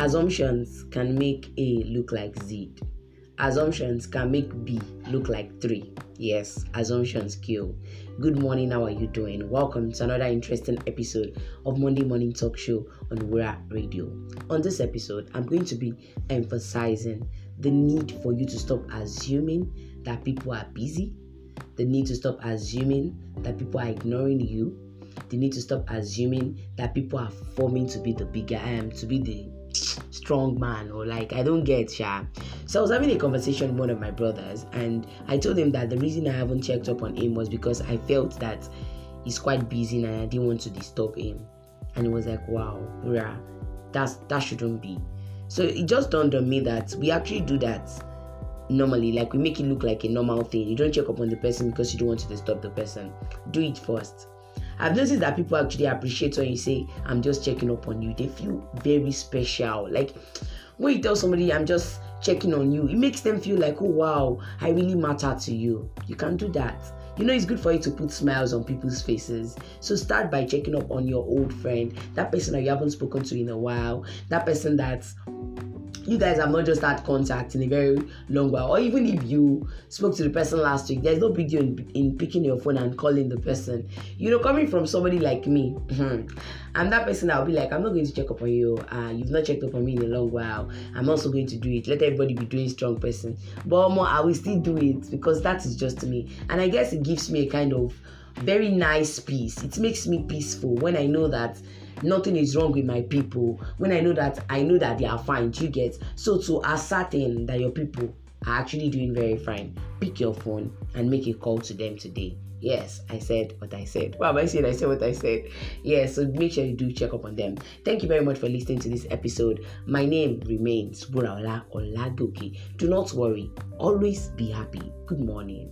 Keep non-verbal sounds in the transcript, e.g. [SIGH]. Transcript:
Assumptions can make A look like Z. Assumptions can make B look like 3. Yes, assumptions kill. Good morning, how are you doing? Welcome to another interesting episode of Monday Morning Talk Show on Wura Radio. On this episode, I'm going to be emphasizing the need for you to stop assuming that people are busy, the need to stop assuming that people are ignoring you, the need to stop assuming that people are forming to be the bigger I am, to be the strong man or like I don't get yeah. So I was having a conversation with one of my brothers and I told him that the reason I haven't checked up on him was because I felt that he's quite busy and I didn't want to disturb him. And he was like, Wow, yeah, that's that shouldn't be. So it just dawned on me that we actually do that normally, like we make it look like a normal thing. You don't check up on the person because you don't want to disturb the person. Do it first. I've noticed that people actually appreciate when you say, I'm just checking up on you. They feel very special. Like when you tell somebody, I'm just checking on you, it makes them feel like, oh wow, I really matter to you. You can do that. You know, it's good for you to put smiles on people's faces. So start by checking up on your old friend, that person that you haven't spoken to in a while, that person that's you guys have not just had contact in a very long while, or even if you spoke to the person last week, there's no big deal in, in picking your phone and calling the person. You know, coming from somebody like me, [LAUGHS] I'm that person that will be like, I'm not going to check up on you. Uh, you've not checked up on me in a long while. I'm also going to do it. Let everybody be doing strong person. But more, I will still do it because that is just me. And I guess it gives me a kind of very nice peace. It makes me peaceful when I know that nothing is wrong with my people when i know that i know that they are fine you get so to ascertain that your people are actually doing very fine pick your phone and make a call to them today Yes, I said what I said. Well, I said I said what I said. Yes, so make sure you do check up on them. Thank you very much for listening to this episode. My name remains Wuraola Oladoke. Do not worry. Always be happy. Good morning.